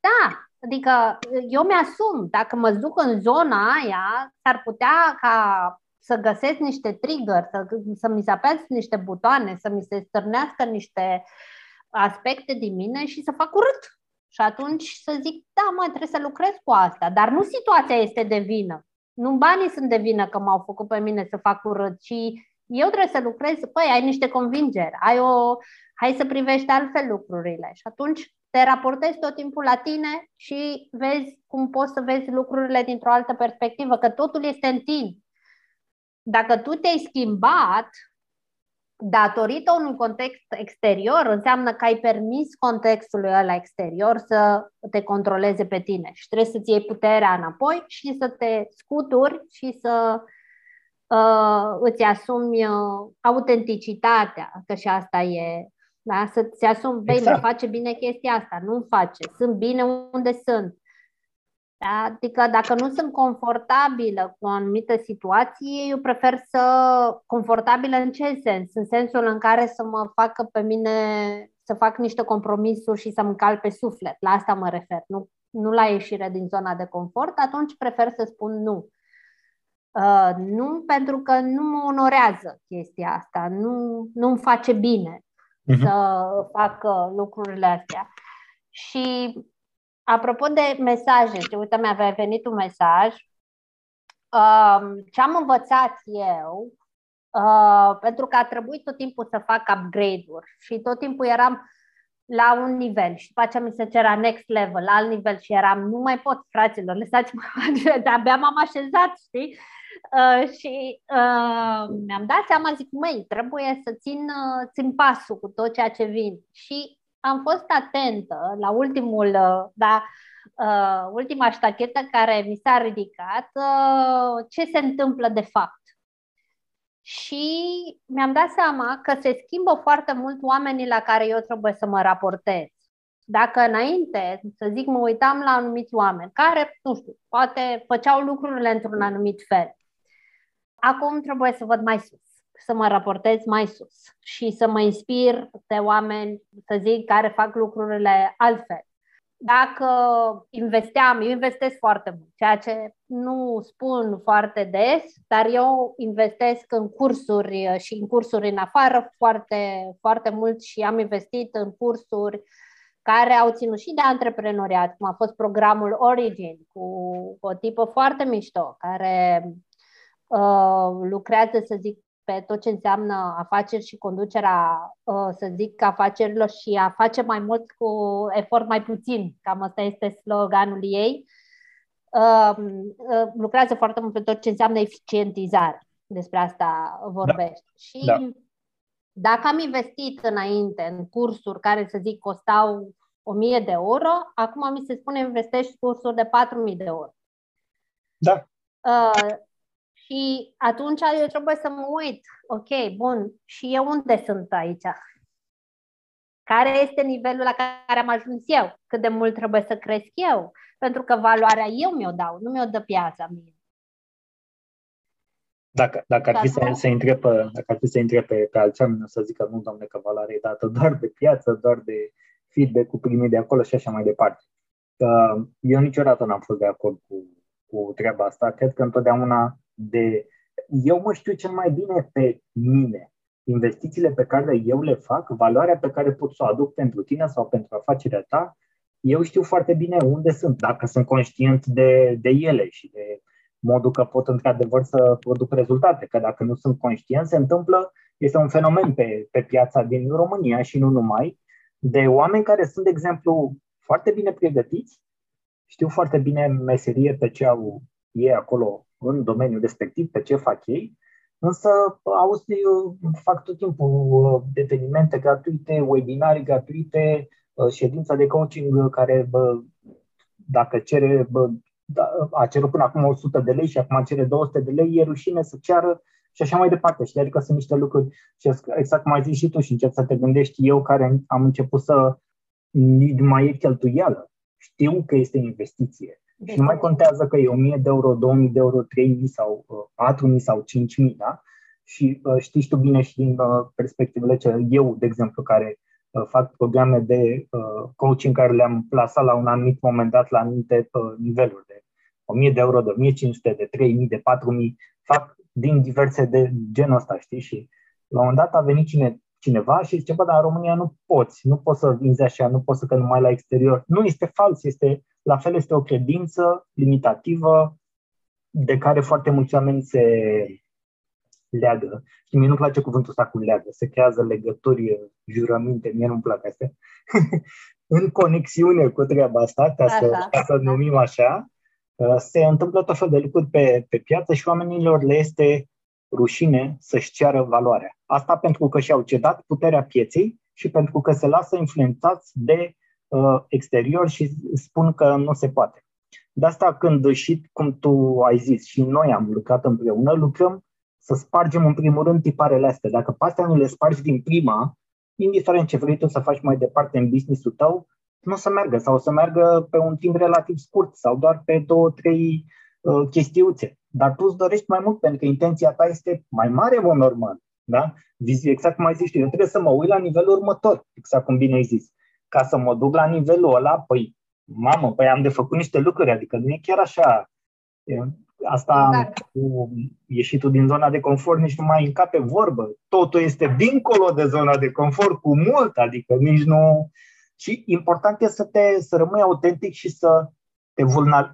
Da, adică eu mi-asum, dacă mă duc în zona aia, s-ar putea ca să găsesc niște trigger, să, să mi se apelți niște butoane, să mi se stârnească niște aspecte din mine și să fac urât. Și atunci să zic, da, mă, trebuie să lucrez cu asta. Dar nu situația este de vină. Nu banii sunt de vină că m-au făcut pe mine să fac urât, ci eu trebuie să lucrez, păi, ai niște convingeri, ai o, hai să privești altfel lucrurile. Și atunci te raportezi tot timpul la tine și vezi cum poți să vezi lucrurile dintr-o altă perspectivă, că totul este în tine dacă tu te-ai schimbat datorită unui context exterior, înseamnă că ai permis contextului ăla exterior să te controleze pe tine și trebuie să-ți iei puterea înapoi și să te scuturi și să uh, îți asumi uh, autenticitatea, că și asta e, da? să-ți asumi, băi, exact. face bine chestia asta, nu face, sunt bine unde sunt, Da? Adică dacă nu sunt confortabilă cu o anumită situație, eu prefer să confortabilă în ce sens? În sensul în care să mă facă pe mine să fac niște compromisuri și să-mi cal pe suflet. La asta mă refer, nu, nu la ieșire din zona de confort, atunci prefer să spun nu. Uh, nu pentru că nu mă onorează chestia asta, nu, nu-mi face bine uh-huh. să fac uh, lucrurile astea. Și apropo de mesaje, ce uite, mi-a venit un mesaj. Uh, ce am învățat eu, uh, pentru că a trebuit tot timpul să fac upgrade-uri și tot timpul eram la un nivel și după aceea mi se cerea next level, alt nivel și eram, nu mai pot, fraților, lăsați-mă, (laughs) abia m-am așezat, știi? Uh, și uh, mi-am dat seama, zic, măi, trebuie să țin, uh, țin pasul cu tot ceea ce vin. Și am fost atentă la ultimul, uh, da, uh, ultima ștachetă care mi s-a ridicat, uh, ce se întâmplă de fapt. Și mi-am dat seama că se schimbă foarte mult oamenii la care eu trebuie să mă raportez. Dacă înainte, să zic, mă uitam la anumiți oameni care, nu știu, poate făceau lucrurile într-un anumit fel. Acum trebuie să văd mai sus, să mă raportez mai sus și să mă inspir de oameni, să zic, care fac lucrurile altfel. Dacă investeam, eu investesc foarte mult, ceea ce nu spun foarte des, dar eu investesc în cursuri și în cursuri în afară foarte, foarte mult și am investit în cursuri care au ținut și de antreprenoriat, cum a fost programul Origin, cu o tipă foarte mișto, care uh, lucrează, să zic, pe tot ce înseamnă afaceri și conducerea, uh, să zic, afacerilor și a face mai mult cu efort mai puțin. Cam asta este sloganul ei. Uh, uh, lucrează foarte mult pe tot ce înseamnă eficientizare. Despre asta vorbește. Da. Și da. dacă am investit înainte în cursuri care, să zic, costau 1000 de euro, acum mi se spune investești cursuri de 4000 de euro. Da. Uh, și atunci eu trebuie să mă uit, ok, bun, și eu unde sunt aici? Care este nivelul la care am ajuns eu? Cât de mult trebuie să cresc eu? Pentru că valoarea eu mi-o dau, nu mi-o dă piața mie. Dacă, dacă ar fi să, să intre pe, dacă ar fi să intre pe, pe alți oameni, să zică nu, domne, că valoarea e dată doar de piață, doar de feedback-ul primit de acolo și așa mai departe. Eu niciodată n-am fost de acord cu, cu treaba asta. Cred că întotdeauna de... Eu mă știu cel mai bine pe mine. Investițiile pe care eu le fac, valoarea pe care pot să o aduc pentru tine sau pentru afacerea ta, eu știu foarte bine unde sunt, dacă sunt conștient de, de ele și de modul că pot într-adevăr să produc rezultate. Că dacă nu sunt conștient, se întâmplă, este un fenomen pe, pe piața din România și nu numai, de oameni care sunt, de exemplu, foarte bine pregătiți, știu foarte bine meserie pe ce au ei acolo în domeniul respectiv, pe ce fac ei, însă auzi, fac tot timpul uh, evenimente gratuite, webinarii gratuite, uh, ședința de coaching care, bă, dacă cere, bă, da, a cerut până acum 100 de lei și acum cere 200 de lei, e rușine să ceară și așa mai departe. Știi? Adică sunt niște lucruri și exact cum ai zis și tu și încerc să te gândești eu care am început să nu mai e cheltuială. Știu că este investiție. Și nu mai contează că e 1000 de euro, 2000 de euro, 3000 sau 4000 uh, sau 5000, da? Și uh, știți tu bine și din uh, perspectivele ce eu, de exemplu, care fac programe de coaching care le-am plasat la un anumit moment dat la anumite niveluri de 1000 de euro, de 1500, de 3000, de 4000, fac din diverse de genul ăsta, știi? Și la un moment dat a venit cine, cineva și zice, bă, dar în România nu poți, nu poți să vinzi așa, nu poți să că numai la exterior. Nu, este fals, este, la fel este o credință limitativă de care foarte mulți oameni se leagă. Și mie nu place cuvântul ăsta cu leagă, se creează legături, jurăminte, mie nu-mi plac astea. (laughs) în conexiune cu treaba asta, ca să, ca să numim așa, Uh, se întâmplă tot fel de lucruri pe, pe piață și oamenilor le este rușine să-și ceară valoarea. Asta pentru că și-au cedat puterea pieței și pentru că se lasă influențați de uh, exterior și spun că nu se poate. De asta când și, cum tu ai zis, și noi am lucrat împreună, lucrăm să spargem în primul rând tiparele astea. Dacă pe astea nu le spargi din prima, indiferent ce vrei tu să faci mai departe în business-ul tău, nu o să meargă sau o să meargă pe un timp relativ scurt sau doar pe două, trei uh, chestiuțe. Dar tu îți dorești mai mult pentru că intenția ta este mai mare, mă, normal. Da? Exact cum ai zis tu, eu trebuie să mă uit la nivelul următor, exact cum bine ai zis. Ca să mă duc la nivelul ăla, păi, mamă, păi am de făcut niște lucruri, adică nu e chiar așa. Asta exact. cu ieșitul din zona de confort nici nu mai încape vorbă. Totul este dincolo de zona de confort cu mult, adică nici nu... Și important e să, te, să rămâi autentic și să te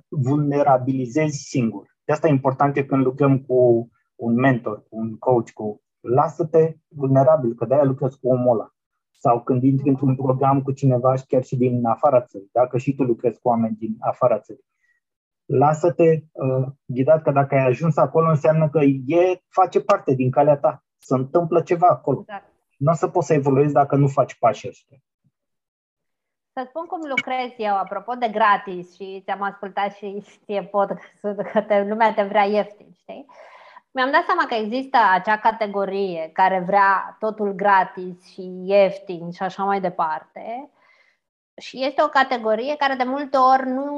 vulnerabilizezi singur. De asta e important e când lucrăm cu un mentor, cu un coach, cu lasă-te vulnerabil, că de-aia lucrezi cu omul ăla. Sau când intri într-un program cu cineva și chiar și din afara țării, dacă și tu lucrezi cu oameni din afara țării. Lasă-te uh, ghidat că dacă ai ajuns acolo înseamnă că e, face parte din calea ta. Se întâmplă ceva acolo. Exact. Nu o să poți să evoluezi dacă nu faci pașii ăștia. Să spun cum lucrez eu, apropo de gratis și ți-am ascultat și știe pot că te, lumea te vrea ieftin, știi? Mi-am dat seama că există acea categorie care vrea totul gratis și ieftin și așa mai departe. Și este o categorie care de multe ori nu,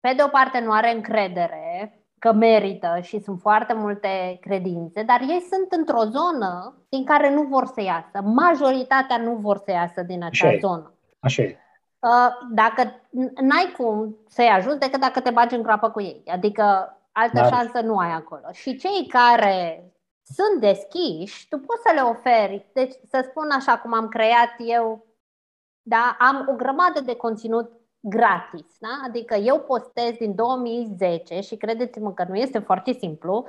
pe de o parte nu are încredere că merită și sunt foarte multe credințe, dar ei sunt într-o zonă din care nu vor să iasă. Majoritatea nu vor să iasă din acea Așa zonă. Așa e. Uh, dacă n-ai cum să-i ajuți decât dacă te bagi în groapă cu ei. Adică altă Dar... șansă nu ai acolo. Și cei care sunt deschiși, tu poți să le oferi. Deci, să spun așa cum am creat eu, da, am o grămadă de conținut gratis. Da? Adică eu postez din 2010 și credeți-mă că nu este foarte simplu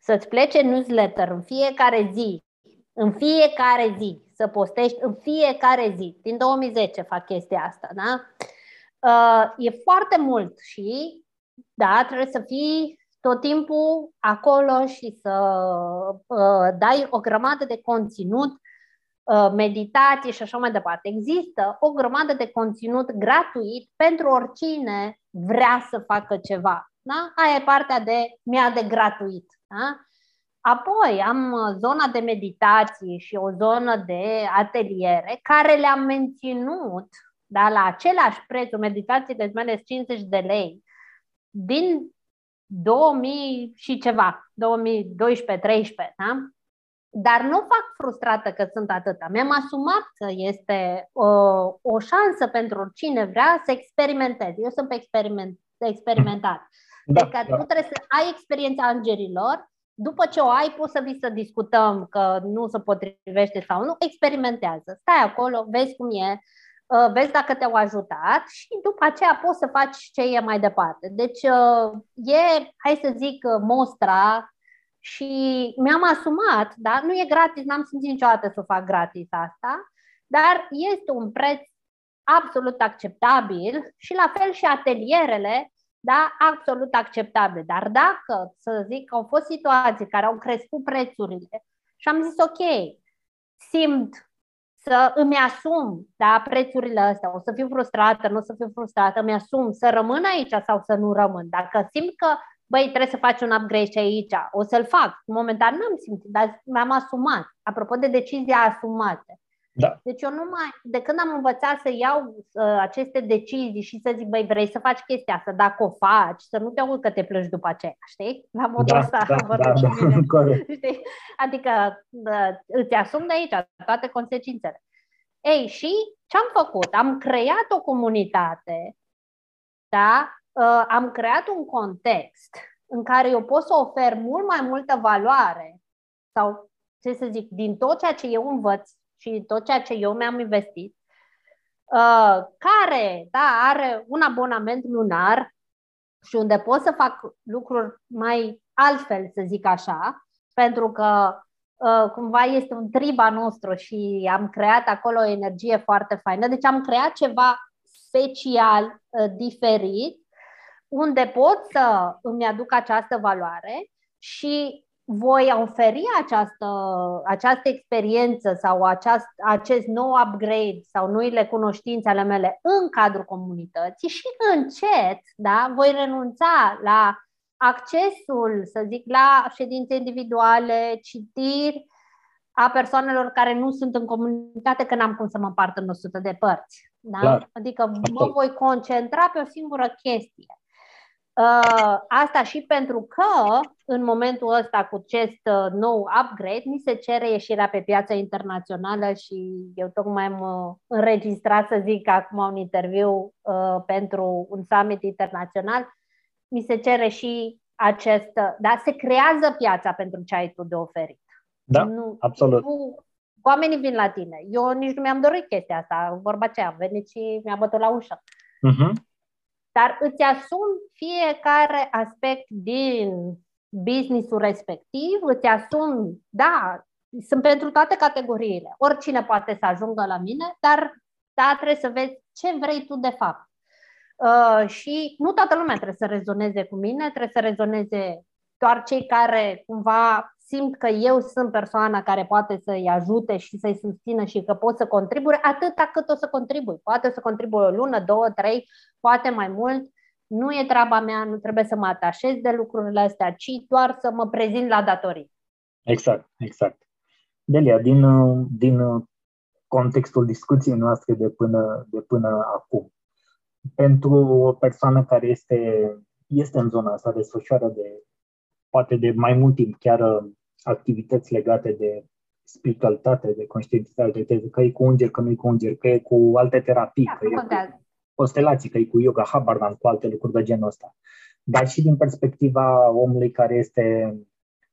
să-ți plece newsletter în fiecare zi, în fiecare zi, să postești în fiecare zi. Din 2010 fac chestia asta, da? Uh, e foarte mult și, da, trebuie să fii tot timpul acolo și să uh, dai o grămadă de conținut, uh, meditații și așa mai departe. Există o grămadă de conținut gratuit pentru oricine vrea să facă ceva. Da? Aia e partea de mi-a de gratuit. Da? Apoi am zona de meditații și o zonă de ateliere care le-am menținut da, la același preț, o meditație de mele 50 de lei, din 2000 și ceva, 2012-13, da? Dar nu fac frustrată că sunt atâta. Mi-am asumat că este o, o șansă pentru oricine vrea să experimenteze. Eu sunt pe experiment, experimentat. Da, deci da. tu trebuie să ai experiența îngerilor, după ce o ai, poți să vii să discutăm că nu se potrivește sau nu, experimentează. Stai acolo, vezi cum e, Uh, vezi dacă te-au ajutat și după aceea poți să faci ce e mai departe. Deci uh, e, hai să zic, uh, mostra și mi-am asumat, da? nu e gratis, n-am simțit niciodată să fac gratis asta, dar este un preț absolut acceptabil și la fel și atelierele, da, absolut acceptabile. Dar dacă, să zic, au fost situații care au crescut prețurile și am zis, ok, simt să îmi asum da, prețurile astea, o să fiu frustrată, nu o să fiu frustrată, îmi asum să rămân aici sau să nu rămân. Dacă simt că, băi, trebuie să faci un upgrade și aici, o să-l fac. Momentan n-am simțit, dar mi-am asumat. Apropo de decizia asumată. Da. Deci eu nu mai, de când am învățat să iau uh, aceste decizii și să zic, băi, vrei să faci chestia asta, dacă o faci, să nu te aud că te plângi după aceea, știi? La modul da, ăsta, da, da, da, (laughs) știi? Adică uh, îți asumi de aici toate consecințele. Ei, și ce am făcut? Am creat o comunitate, da? Uh, am creat un context în care eu pot să ofer mult mai multă valoare sau, ce să zic, din tot ceea ce eu învăț și tot ceea ce eu mi-am investit, uh, care da, are un abonament lunar și unde pot să fac lucruri mai altfel, să zic așa, pentru că uh, cumva este un triba nostru și am creat acolo o energie foarte faină. Deci am creat ceva special, uh, diferit, unde pot să îmi aduc această valoare și voi oferi această, această experiență sau aceast, acest nou upgrade sau noile cunoștințe ale mele în cadrul comunității și încet da, voi renunța la accesul, să zic, la ședințe individuale, citiri a persoanelor care nu sunt în comunitate, că n-am cum să mă împart în 100 de părți. Da? Clar. Adică mă voi concentra pe o singură chestie. Uh, asta și pentru că în momentul ăsta cu acest uh, nou upgrade mi se cere ieșirea pe piața internațională și eu tocmai am uh, înregistrat să zic acum un interviu pentru un summit internațional. Mi se cere și acest, da, se creează piața pentru ce ai tu de oferit. Da, nu, absolut. Nu, oamenii vin la tine. Eu nici nu mi-am dorit chestia asta. Vorba ce am venit și mi-a bătut la ușă. Uh-huh dar îți asumi fiecare aspect din businessul respectiv, îți asumi, da, sunt pentru toate categoriile. Oricine poate să ajungă la mine, dar da, trebuie să vezi ce vrei tu de fapt. Uh, și nu toată lumea trebuie să rezoneze cu mine, trebuie să rezoneze doar cei care cumva simt că eu sunt persoana care poate să-i ajute și să-i susțină și că pot să contribui, atâta cât o să contribui. Poate să contribui o lună, două, trei, poate mai mult. Nu e treaba mea, nu trebuie să mă atașez de lucrurile astea, ci doar să mă prezint la datorii. Exact, exact. Delia, din, din contextul discuției noastre de până, de până acum, pentru o persoană care este, este în zona asta, desfășoară de poate de mai mult timp chiar activități legate de spiritualitate, de conștientizare, de că e cu înger, că nu e cu înger, că e cu alte terapii, da, că e cu constelații, că e cu yoga, habar n cu alte lucruri de genul ăsta. Dar și din perspectiva omului care este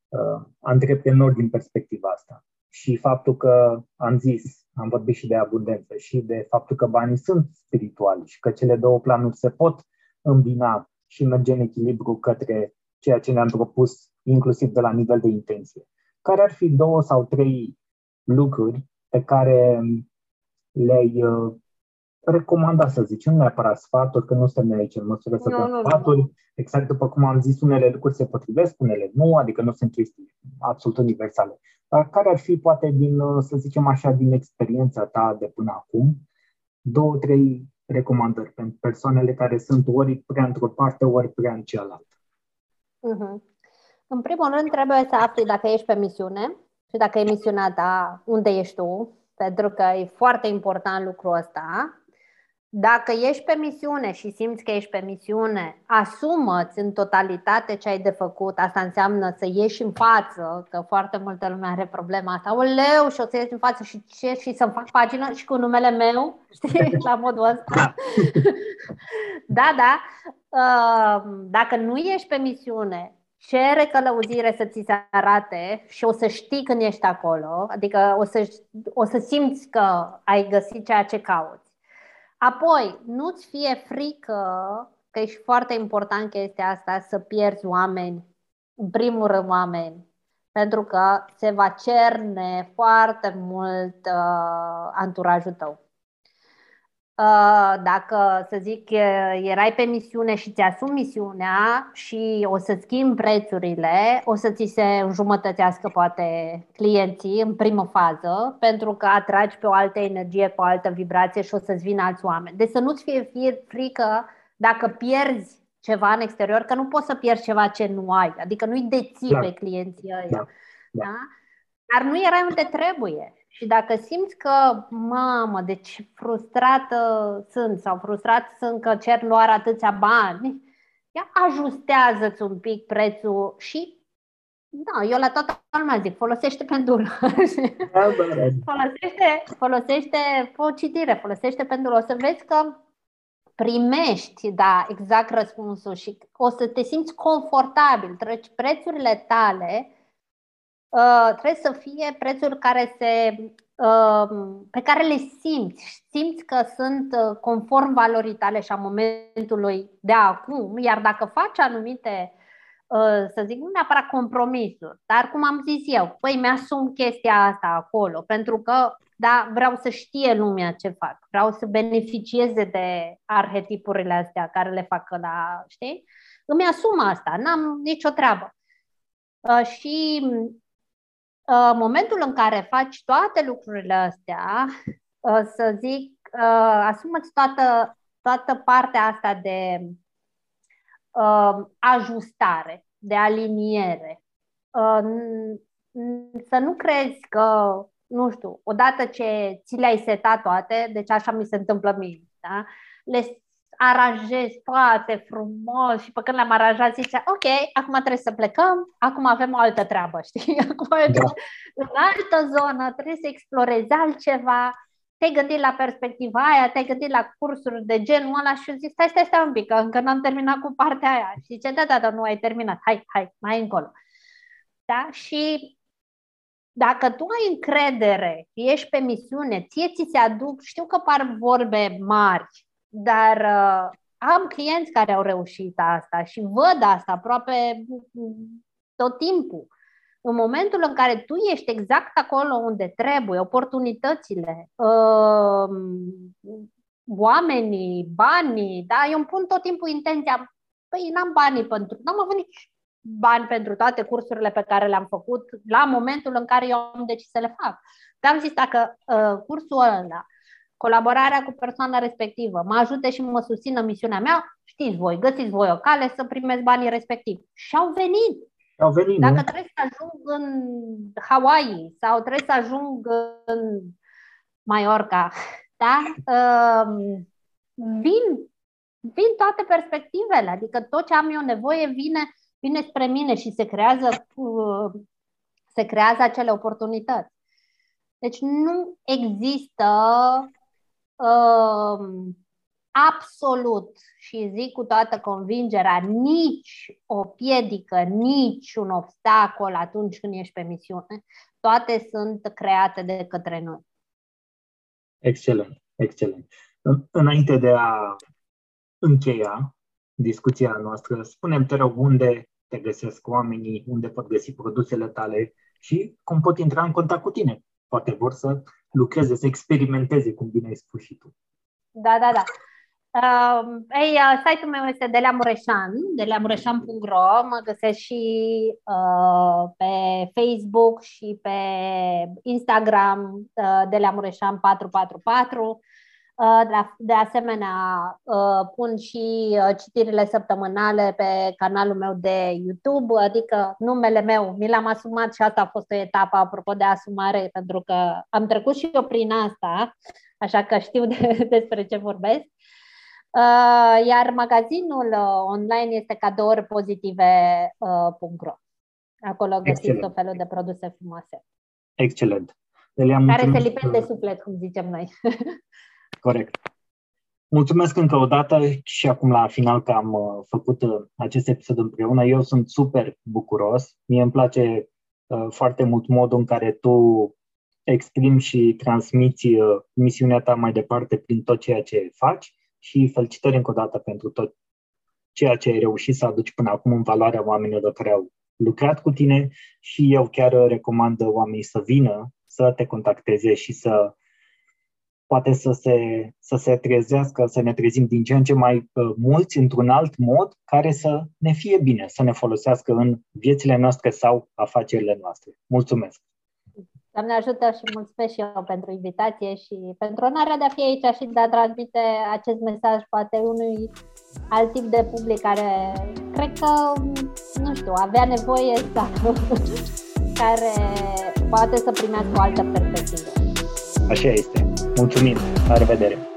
uh, antreprenor din perspectiva asta. Și faptul că am zis, am vorbit și de abundență și de faptul că banii sunt spirituali și că cele două planuri se pot îmbina și merge în echilibru către ceea ce ne-am propus inclusiv de la nivel de intenție. Care ar fi două sau trei lucruri pe care le-ai uh, recomanda, să zicem, nu neapărat sfaturi, că nu suntem aici în măsură să dăm sfaturi. Exact după cum am zis, unele lucruri se potrivesc, unele nu, adică nu sunt chestii absolut universale. Dar care ar fi, poate, din, uh, să zicem așa, din experiența ta de până acum, două, trei recomandări pentru persoanele care sunt ori prea într-o parte, ori prea în cealaltă? Uh-huh. În primul rând, trebuie să afli dacă ești pe misiune și dacă e misiunea ta, unde ești tu, pentru că e foarte important lucrul ăsta. Dacă ești pe misiune și simți că ești pe misiune, asumă-ți în totalitate ce ai de făcut. Asta înseamnă să ieși în față, că foarte multă lume are problema asta. O leu și o să ieși în față și ce? Și să-mi fac pagină și cu numele meu, știi, la modul ăsta. (laughs) da, da. Dacă nu ești pe misiune cere călăuzire să ți se arate și o să știi când ești acolo, adică o să, o să simți că ai găsit ceea ce cauți. Apoi, nu-ți fie frică, că e foarte important chestia asta, să pierzi oameni, în primul rând oameni, pentru că se va cerne foarte mult uh, anturajul tău. Uh, dacă, să zic, erai pe misiune și ți-asumi misiunea și o să schimbi prețurile, o să ți se înjumătățească poate clienții în primă fază, pentru că atragi pe o altă energie, pe o altă vibrație și o să-ți vină alți oameni. Deci să nu-ți fie frică dacă pierzi ceva în exterior, că nu poți să pierzi ceva ce nu ai, adică nu-i deții da. pe clienții ăia. Da. Da? Dar nu erai unde trebuie. Și dacă simți că, mamă, deci frustrată sunt sau frustrat sunt că cer luar atâția bani, ia ajustează-ți un pic prețul și da, eu la toată lumea zic, folosește pendulul. Da, da, da. (laughs) folosește, folosește o citire, folosește pendulul. O să vezi că primești, da, exact răspunsul și o să te simți confortabil. Treci prețurile tale Uh, trebuie să fie prețuri care se, uh, pe care le simți. Simți că sunt uh, conform valorii tale și a momentului de acum, iar dacă faci anumite, să zic, nu neapărat compromisuri, dar cum am zis eu, păi mi-asum chestia asta acolo, pentru că da, vreau să știe lumea ce fac, vreau să beneficieze de arhetipurile astea care le fac la, știi? Îmi asum asta, n-am nicio treabă. Uh, și Uh, momentul în care faci toate lucrurile astea, uh, să zic, uh, asumă-ți toată, toată partea asta de ajustare, de aliniere. Să nu crezi că nu știu, odată ce ți le-ai setat toate, deci așa mi se întâmplă mie, da? le aranjez toate frumos și pe când le-am aranjat zice, ok, acum trebuie să plecăm, acum avem o altă treabă, (laughs) știi? Acum da. în altă zonă, trebuie să explorezi altceva, te-ai gândit la perspectiva aia, te-ai gândit la cursuri de genul ăla și zic, stai, stai, stai un pic, că încă n-am terminat cu partea aia. Și zice, da, da, da, nu ai terminat, hai, hai, mai încolo. Da? Și dacă tu ai încredere, ești pe misiune, ție ți se aduc, știu că par vorbe mari, dar uh, am clienți care au reușit asta și văd asta aproape tot timpul. În momentul în care tu ești exact acolo unde trebuie, oportunitățile, uh, oamenii, banii, da? Eu îmi pun tot timpul intenția, păi n-am banii pentru, n-am avut nici bani pentru toate cursurile pe care le-am făcut la momentul în care eu am decis să le fac. Dar am zis, dacă uh, cursul ăla, colaborarea cu persoana respectivă, mă ajute și mă susțină misiunea mea, știți voi, găsiți voi o cale să primesc banii respectivi. Și au venit. Au venit, Dacă nu? trebuie să ajung în Hawaii sau trebuie să ajung în Mallorca, (laughs) da? Uh, vin, vin toate perspectivele, adică tot ce am eu nevoie vine vine spre mine și se creează, uh, se creează acele oportunități. Deci nu există uh, absolut și zic cu toată convingerea nici o piedică, nici un obstacol atunci când ești pe misiune. Toate sunt create de către noi. Excelent, excelent. Înainte de a încheia discuția noastră, spunem te rog unde te găsesc oamenii, unde pot găsi produsele tale și cum pot intra în contact cu tine. Poate vor să lucreze, să experimenteze, cum bine ai spus și tu. Da, da, da. Uh, ei, uh, site-ul meu este deleamureșan, deleamureșan.ro, mă găsesc și uh, pe Facebook și pe Instagram, uh, deleamureșan 444. Uh, de asemenea, uh, pun și uh, citirile săptămânale pe canalul meu de YouTube, adică numele meu mi l-am asumat și asta a fost o etapă apropo de asumare, pentru că am trecut și eu prin asta, așa că știu de, (laughs) despre ce vorbesc. Iar magazinul online este cadouripozitive.ro. Acolo găsiți tot felul de produse frumoase. Excelent. Care se lipesc de suflet, cum zicem noi. (laughs) Corect. Mulțumesc încă o dată și acum la final că am uh, făcut uh, acest episod împreună. Eu sunt super bucuros. Mie îmi place uh, foarte mult modul în care tu exprimi și transmiți misiunea ta mai departe prin tot ceea ce faci și felicitări încă o dată pentru tot ceea ce ai reușit să aduci până acum în valoarea oamenilor care au lucrat cu tine și eu chiar recomand oamenii să vină, să te contacteze și să poate să se, să se trezească, să ne trezim din ce în ce mai uh, mulți într-un alt mod care să ne fie bine, să ne folosească în viețile noastre sau afacerile noastre. Mulțumesc! Doamne ajută și mulțumesc și eu pentru invitație și pentru onoarea de a fi aici și de a transmite acest mesaj poate unui alt tip de public care cred că, nu știu, avea nevoie sau (laughs) care poate să primească o altă perspectivă. Așa este. Mulțumim. La revedere.